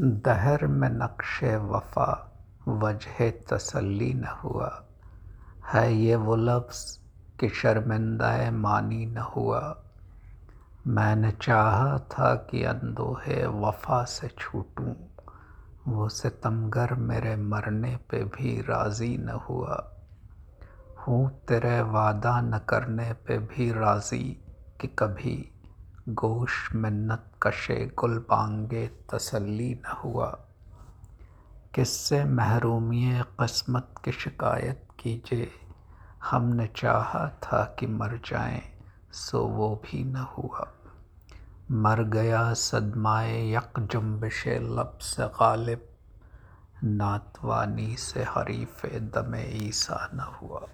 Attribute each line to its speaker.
Speaker 1: दहर में नक्श वफा, वजह तसल्ली न हुआ। है ये वो लफ्ज़ कि शर्मिंदा मानी न हुआ। मैंने चाहा था कि अंदोहे वफा से छूटूं, वो सितमगर मेरे मरने पे भी राज़ी न हुआ। हूँ तेरे वादा न करने पे भी राज़ी कि कभी गोश मिन्नत कशे गुल बांगे तसल्ली न हुआ। किससे महरूमी किस्मत की शिकायत कीजिए। हमने चाहा था कि मर जाएँ, सो वो भी न हुआ। मर गया सदमाए यक जुम्बिश लब से गालिब। नातवानी से हरीफ दम ईसा न हुआ।